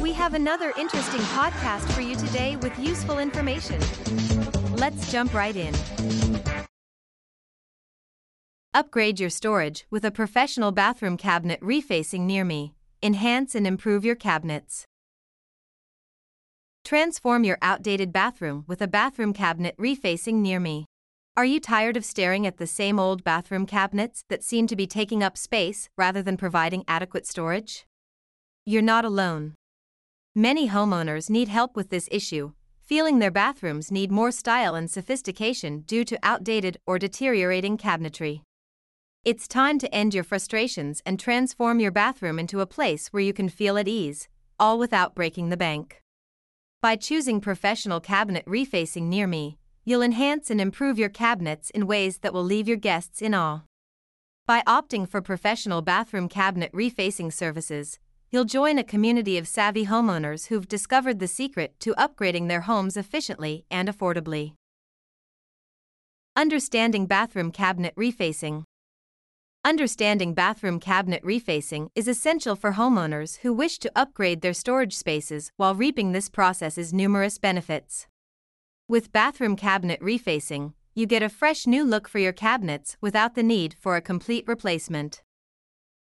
We have another interesting podcast for you today with useful information. Let's jump right in. Upgrade your storage with a professional bathroom cabinet refacing near me. Enhance and improve your cabinets. Transform your outdated bathroom with a bathroom cabinet refacing near me. Are you tired of staring at the same old bathroom cabinets that seem to be taking up space rather than providing adequate storage? You're not alone. Many homeowners need help with this issue, feeling their bathrooms need more style and sophistication due to outdated or deteriorating cabinetry. It's time to end your frustrations and transform your bathroom into a place where you can feel at ease, all without breaking the bank. By choosing professional cabinet refacing near me, you'll enhance and improve your cabinets in ways that will leave your guests in awe. By opting for professional bathroom cabinet refacing services, you'll join a community of savvy homeowners who've discovered the secret to upgrading their homes efficiently and affordably. Understanding bathroom cabinet refacing. Understanding bathroom cabinet refacing is essential for homeowners who wish to upgrade their storage spaces while reaping this process's numerous benefits. With bathroom cabinet refacing, you get a fresh new look for your cabinets without the need for a complete replacement.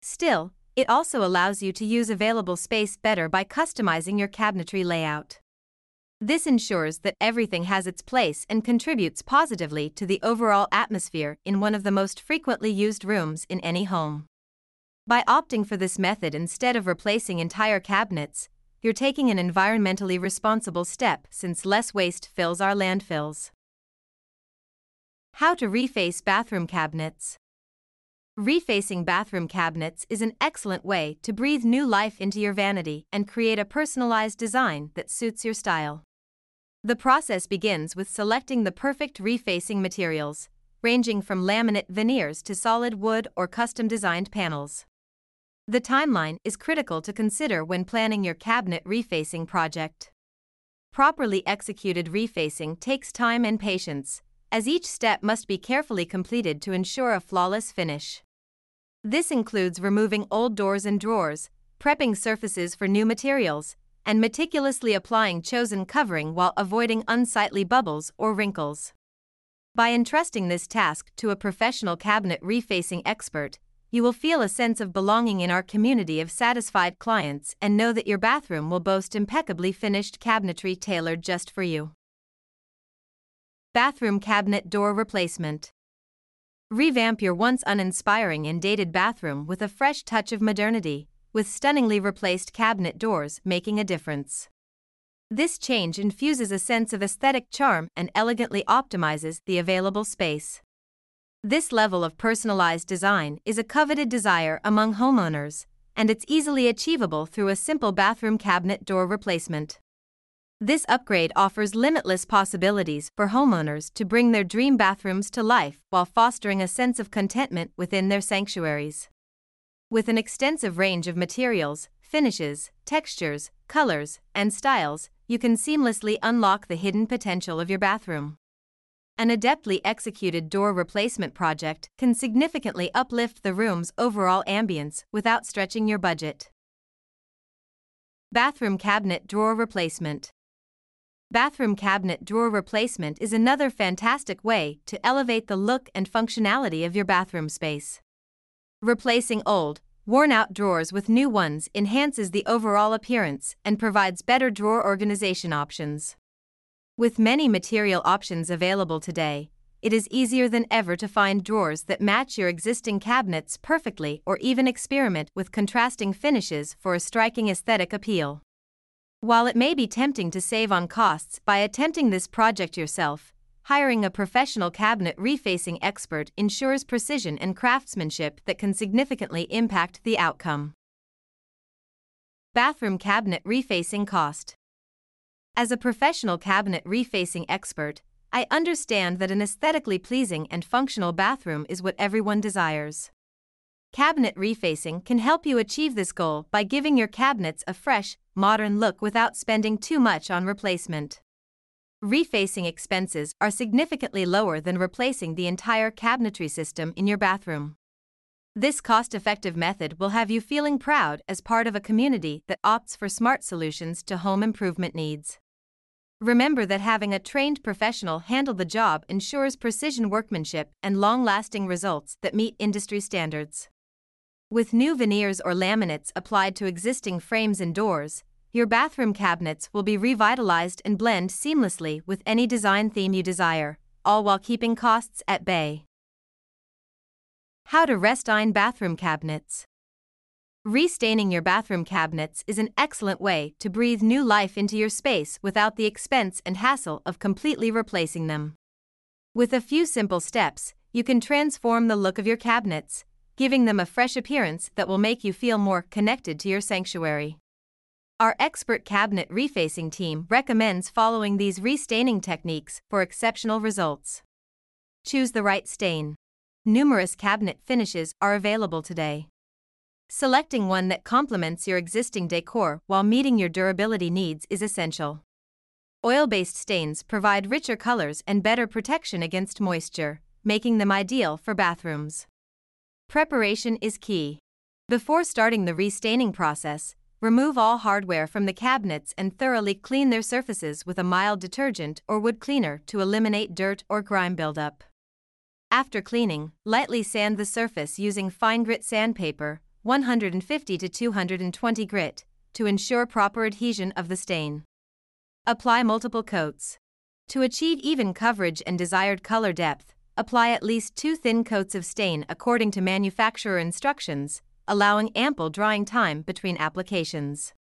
Still, it also allows you to use available space better by customizing your cabinetry layout. This ensures that everything has its place and contributes positively to the overall atmosphere in one of the most frequently used rooms in any home. By opting for this method instead of replacing entire cabinets, you're taking an environmentally responsible step since less waste fills our landfills. How to reface bathroom cabinets. Refacing bathroom cabinets is an excellent way to breathe new life into your vanity and create a personalized design that suits your style. The process begins with selecting the perfect refacing materials, ranging from laminate veneers to solid wood or custom designed panels. The timeline is critical to consider when planning your cabinet refacing project. Properly executed refacing takes time and patience, as each step must be carefully completed to ensure a flawless finish. This includes removing old doors and drawers, prepping surfaces for new materials, and meticulously applying chosen covering while avoiding unsightly bubbles or wrinkles. By entrusting this task to a professional cabinet refacing expert, you will feel a sense of belonging in our community of satisfied clients and know that your bathroom will boast impeccably finished cabinetry tailored just for you. Bathroom Cabinet Door Replacement Revamp your once uninspiring and dated bathroom with a fresh touch of modernity with stunningly replaced cabinet doors making a difference. This change infuses a sense of aesthetic charm and elegantly optimizes the available space. This level of personalized design is a coveted desire among homeowners, and it's easily achievable through a simple bathroom cabinet door replacement. This upgrade offers limitless possibilities for homeowners to bring their dream bathrooms to life while fostering a sense of contentment within their sanctuaries. With an extensive range of materials, finishes, textures, colors, and styles, you can seamlessly unlock the hidden potential of your bathroom. An adeptly executed door replacement project can significantly uplift the room's overall ambience without stretching your budget. Bathroom Cabinet Drawer Replacement Bathroom cabinet drawer replacement is another fantastic way to elevate the look and functionality of your bathroom space. Replacing old, worn out drawers with new ones enhances the overall appearance and provides better drawer organization options. With many material options available today, it is easier than ever to find drawers that match your existing cabinets perfectly or even experiment with contrasting finishes for a striking aesthetic appeal. While it may be tempting to save on costs by attempting this project yourself, hiring a professional cabinet refacing expert ensures precision and craftsmanship that can significantly impact the outcome. Bathroom cabinet refacing cost. As a professional cabinet refacing expert, I understand that an aesthetically pleasing and functional bathroom is what everyone desires. Cabinet refacing can help you achieve this goal by giving your cabinets a fresh, modern look without spending too much on replacement. Refacing expenses are significantly lower than replacing the entire cabinetry system in your bathroom. This cost effective method will have you feeling proud as part of a community that opts for smart solutions to home improvement needs. Remember that having a trained professional handle the job ensures precision workmanship and long lasting results that meet industry standards. With new veneers or laminates applied to existing frames and doors, your bathroom cabinets will be revitalized and blend seamlessly with any design theme you desire, all while keeping costs at bay. How to Restain Bathroom Cabinets Restaining your bathroom cabinets is an excellent way to breathe new life into your space without the expense and hassle of completely replacing them. With a few simple steps, you can transform the look of your cabinets, giving them a fresh appearance that will make you feel more connected to your sanctuary. Our expert cabinet refacing team recommends following these restaining techniques for exceptional results. Choose the right stain. Numerous cabinet finishes are available today. Selecting one that complements your existing decor while meeting your durability needs is essential. Oil based stains provide richer colors and better protection against moisture, making them ideal for bathrooms. Preparation is key. Before starting the restaining process, remove all hardware from the cabinets and thoroughly clean their surfaces with a mild detergent or wood cleaner to eliminate dirt or grime buildup. After cleaning, lightly sand the surface using fine grit sandpaper 150 to 220 grit, to ensure proper adhesion of the stain. Apply multiple coats. To achieve even coverage and desired color depth, apply at least two thin coats of stain according to manufacturer instructions, allowing ample drying time between applications.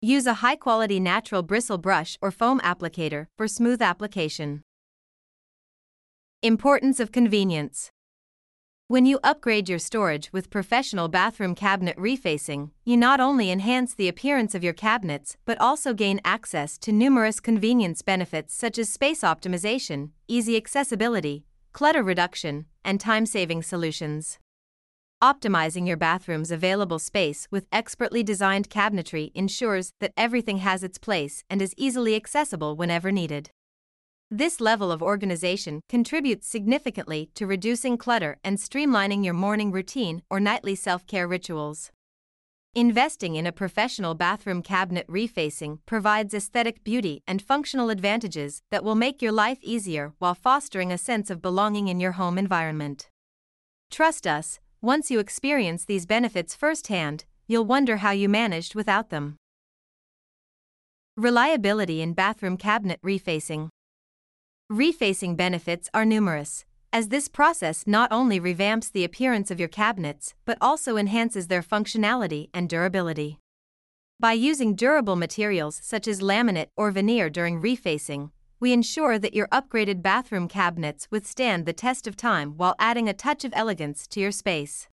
Use a high quality natural bristle brush or foam applicator for smooth application. Importance of convenience. When you upgrade your storage with professional bathroom cabinet refacing, you not only enhance the appearance of your cabinets but also gain access to numerous convenience benefits such as space optimization, easy accessibility, clutter reduction, and time saving solutions. Optimizing your bathroom's available space with expertly designed cabinetry ensures that everything has its place and is easily accessible whenever needed. This level of organization contributes significantly to reducing clutter and streamlining your morning routine or nightly self care rituals. Investing in a professional bathroom cabinet refacing provides aesthetic beauty and functional advantages that will make your life easier while fostering a sense of belonging in your home environment. Trust us, once you experience these benefits firsthand, you'll wonder how you managed without them. Reliability in bathroom cabinet refacing. Refacing benefits are numerous, as this process not only revamps the appearance of your cabinets but also enhances their functionality and durability. By using durable materials such as laminate or veneer during refacing, we ensure that your upgraded bathroom cabinets withstand the test of time while adding a touch of elegance to your space.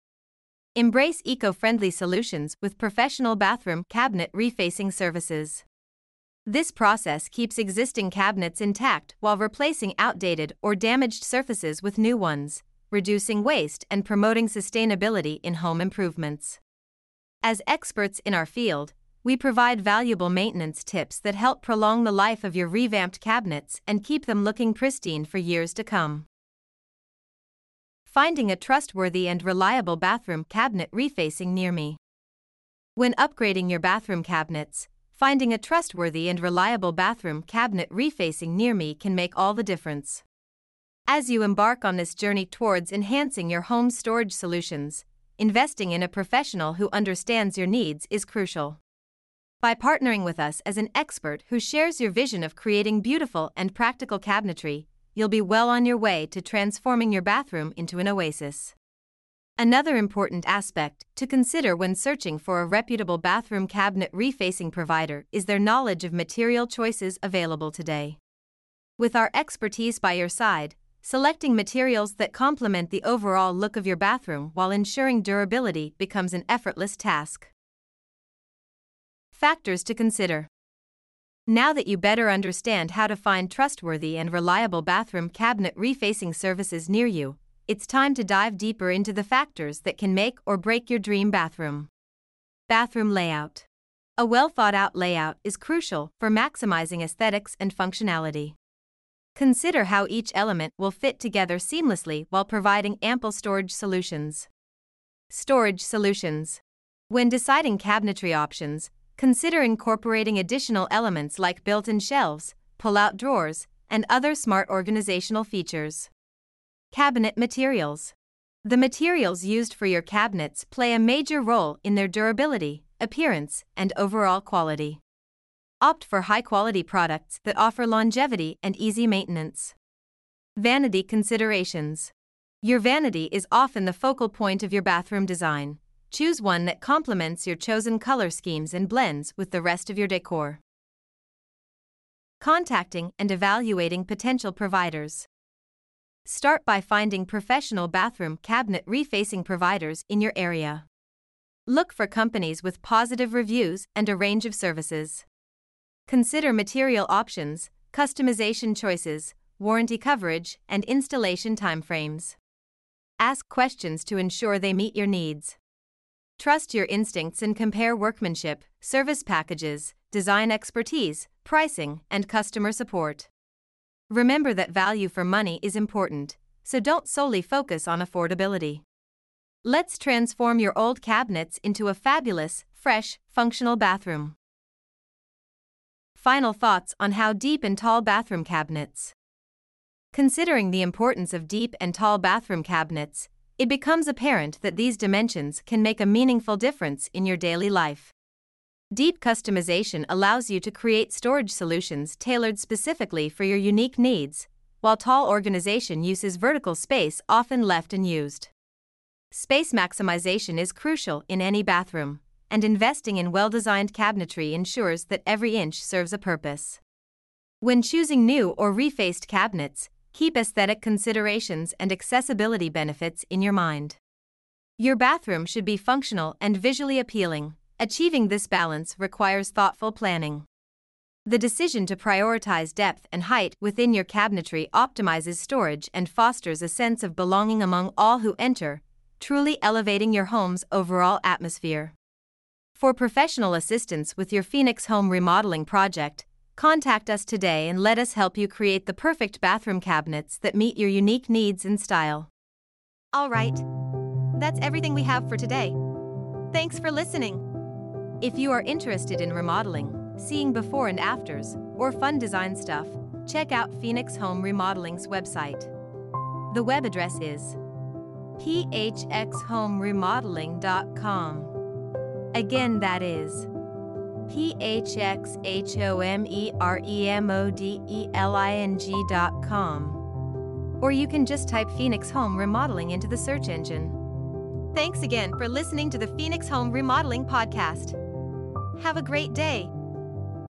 Embrace eco friendly solutions with professional bathroom cabinet refacing services. This process keeps existing cabinets intact while replacing outdated or damaged surfaces with new ones, reducing waste and promoting sustainability in home improvements. As experts in our field, we provide valuable maintenance tips that help prolong the life of your revamped cabinets and keep them looking pristine for years to come. Finding a trustworthy and reliable bathroom cabinet refacing near me. When upgrading your bathroom cabinets, Finding a trustworthy and reliable bathroom cabinet refacing near me can make all the difference. As you embark on this journey towards enhancing your home storage solutions, investing in a professional who understands your needs is crucial. By partnering with us as an expert who shares your vision of creating beautiful and practical cabinetry, you'll be well on your way to transforming your bathroom into an oasis. Another important aspect to consider when searching for a reputable bathroom cabinet refacing provider is their knowledge of material choices available today. With our expertise by your side, selecting materials that complement the overall look of your bathroom while ensuring durability becomes an effortless task. Factors to consider Now that you better understand how to find trustworthy and reliable bathroom cabinet refacing services near you, it's time to dive deeper into the factors that can make or break your dream bathroom. Bathroom layout. A well thought out layout is crucial for maximizing aesthetics and functionality. Consider how each element will fit together seamlessly while providing ample storage solutions. Storage solutions. When deciding cabinetry options, consider incorporating additional elements like built in shelves, pull out drawers, and other smart organizational features. Cabinet materials. The materials used for your cabinets play a major role in their durability, appearance, and overall quality. Opt for high quality products that offer longevity and easy maintenance. Vanity considerations. Your vanity is often the focal point of your bathroom design. Choose one that complements your chosen color schemes and blends with the rest of your decor. Contacting and evaluating potential providers. Start by finding professional bathroom cabinet refacing providers in your area. Look for companies with positive reviews and a range of services. Consider material options, customization choices, warranty coverage, and installation timeframes. Ask questions to ensure they meet your needs. Trust your instincts and compare workmanship, service packages, design expertise, pricing, and customer support. Remember that value for money is important, so don't solely focus on affordability. Let's transform your old cabinets into a fabulous, fresh, functional bathroom. Final thoughts on how deep and tall bathroom cabinets. Considering the importance of deep and tall bathroom cabinets, it becomes apparent that these dimensions can make a meaningful difference in your daily life. Deep customization allows you to create storage solutions tailored specifically for your unique needs, while tall organization uses vertical space often left unused. Space maximization is crucial in any bathroom, and investing in well designed cabinetry ensures that every inch serves a purpose. When choosing new or refaced cabinets, Keep aesthetic considerations and accessibility benefits in your mind. Your bathroom should be functional and visually appealing. Achieving this balance requires thoughtful planning. The decision to prioritize depth and height within your cabinetry optimizes storage and fosters a sense of belonging among all who enter, truly elevating your home's overall atmosphere. For professional assistance with your Phoenix Home remodeling project, Contact us today and let us help you create the perfect bathroom cabinets that meet your unique needs and style. All right. That's everything we have for today. Thanks for listening. If you are interested in remodeling, seeing before and afters, or fun design stuff, check out Phoenix Home Remodeling's website. The web address is phxhomeremodeling.com. Again, that is P H X H O M R M O D L I N G dot. Or you can just type Phoenix Home Remodeling into the search engine. Thanks again for listening to the Phoenix Home Remodeling Podcast. Have a great day.